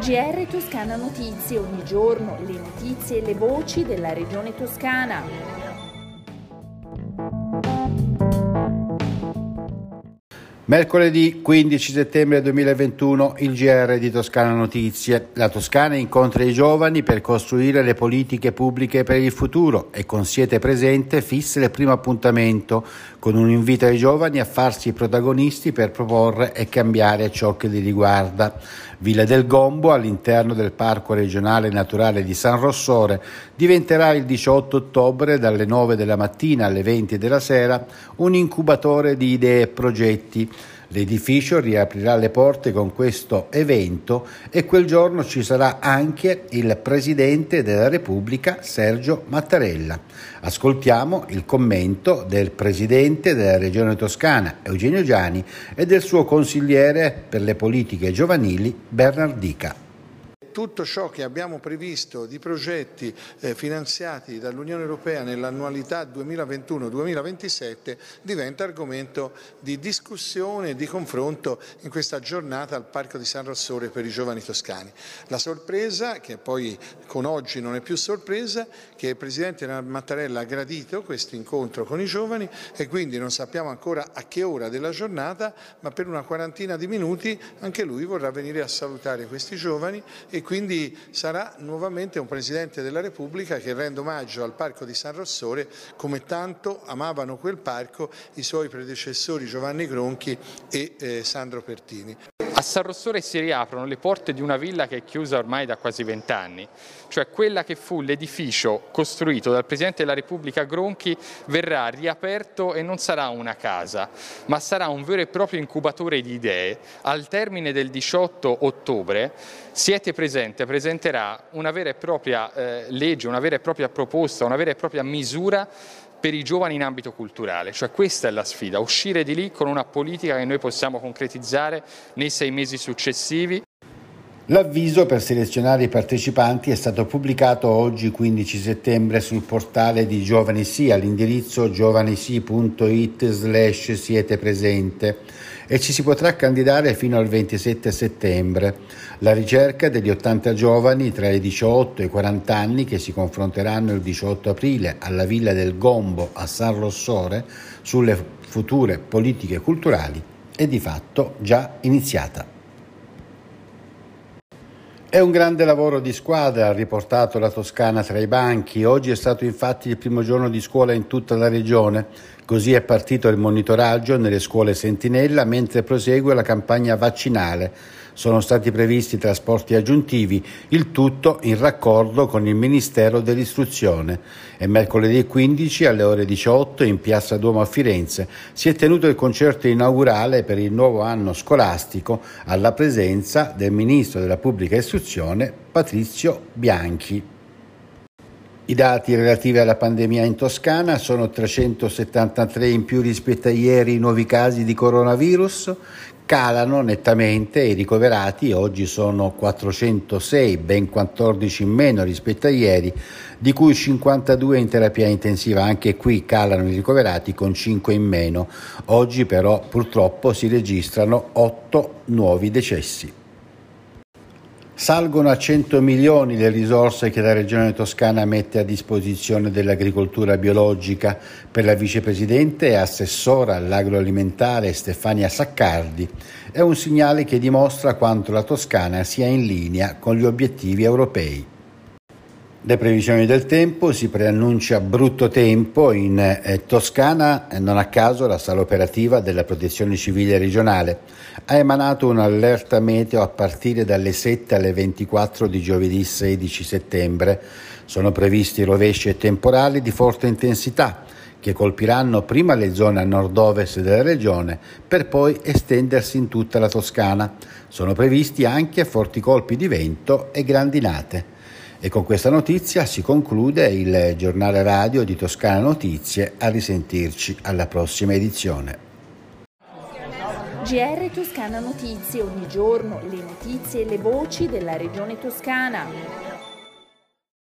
GR Toscana Notizie, ogni giorno le notizie e le voci della regione toscana. Mercoledì 15 settembre 2021 il GR di Toscana Notizie. La Toscana incontra i giovani per costruire le politiche pubbliche per il futuro e con Siete Presente fissa il primo appuntamento con un invito ai giovani a farsi protagonisti per proporre e cambiare ciò che li riguarda. Villa del Gombo, all'interno del Parco regionale naturale di San Rossore, diventerà il 18 ottobre dalle 9 della mattina alle 20 della sera un incubatore di idee e progetti L'edificio riaprirà le porte con questo evento e quel giorno ci sarà anche il Presidente della Repubblica Sergio Mattarella. Ascoltiamo il commento del Presidente della Regione Toscana Eugenio Giani e del suo consigliere per le politiche giovanili Bernardica tutto ciò che abbiamo previsto di progetti eh, finanziati dall'Unione Europea nell'annualità 2021-2027 diventa argomento di discussione e di confronto in questa giornata al Parco di San Rossore per i giovani toscani. La sorpresa, che poi con oggi non è più sorpresa, che il Presidente Mattarella ha gradito questo incontro con i giovani e quindi non sappiamo ancora a che ora della giornata, ma per una quarantina di minuti anche lui vorrà venire a salutare questi giovani e quindi sarà nuovamente un Presidente della Repubblica che rende omaggio al Parco di San Rossore come tanto amavano quel parco i suoi predecessori Giovanni Gronchi e eh, Sandro Pertini. A San Rossore si riaprono le porte di una villa che è chiusa ormai da quasi vent'anni, cioè quella che fu l'edificio costruito dal Presidente della Repubblica Gronchi verrà riaperto e non sarà una casa, ma sarà un vero e proprio incubatore di idee. Al termine del 18 ottobre Siete Presente presenterà una vera e propria eh, legge, una vera e propria proposta, una vera e propria misura per i giovani in ambito culturale, cioè questa è la sfida, uscire di lì con una politica che noi possiamo concretizzare nei sei mesi successivi. L'avviso per selezionare i partecipanti è stato pubblicato oggi 15 settembre sul portale di Giovani Sì all'indirizzo giovanisi.it slash siete presente e ci si potrà candidare fino al 27 settembre. La ricerca degli 80 giovani tra i 18 e i 40 anni che si confronteranno il 18 aprile alla Villa del Gombo a San Rossore sulle future politiche culturali è di fatto già iniziata. È un grande lavoro di squadra, ha riportato la Toscana tra i banchi. Oggi è stato infatti il primo giorno di scuola in tutta la regione. Così è partito il monitoraggio nelle scuole Sentinella mentre prosegue la campagna vaccinale sono stati previsti trasporti aggiuntivi, il tutto in raccordo con il Ministero dell'Istruzione. E mercoledì 15 alle ore 18 in Piazza Duomo a Firenze si è tenuto il concerto inaugurale per il nuovo anno scolastico alla presenza del Ministro della Pubblica Istruzione Patrizio Bianchi. I dati relativi alla pandemia in Toscana sono 373 in più rispetto a ieri i nuovi casi di coronavirus, calano nettamente i ricoverati, oggi sono 406, ben 14 in meno rispetto a ieri, di cui 52 in terapia intensiva, anche qui calano i ricoverati con 5 in meno. Oggi però purtroppo si registrano 8 nuovi decessi. Salgono a 100 milioni le risorse che la Regione Toscana mette a disposizione dell'agricoltura biologica per la vicepresidente e assessora all'agroalimentare Stefania Saccardi. È un segnale che dimostra quanto la Toscana sia in linea con gli obiettivi europei. Le previsioni del tempo si preannuncia brutto tempo in eh, Toscana, non a caso la sala operativa della Protezione Civile regionale ha emanato un'allerta meteo a partire dalle 7 alle 24 di giovedì 16 settembre. Sono previsti rovesci e temporali di forte intensità che colpiranno prima le zone a nord-ovest della regione per poi estendersi in tutta la Toscana. Sono previsti anche forti colpi di vento e grandinate. E con questa notizia si conclude il giornale radio di Toscana Notizie. A risentirci alla prossima edizione. GR Toscana Notizie, ogni giorno le notizie e le voci della regione toscana.